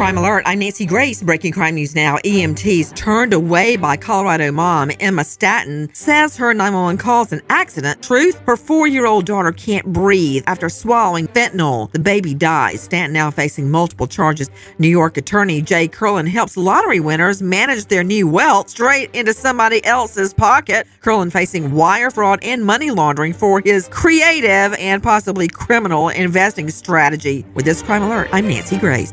Crime Alert. I'm Nancy Grace. Breaking crime news now. EMTs turned away by Colorado mom Emma Staton says her 911 calls an accident. Truth, her four year old daughter can't breathe after swallowing fentanyl. The baby dies. Staton now facing multiple charges. New York attorney Jay Curlin helps lottery winners manage their new wealth straight into somebody else's pocket. Curlin facing wire fraud and money laundering for his creative and possibly criminal investing strategy. With this Crime Alert, I'm Nancy Grace.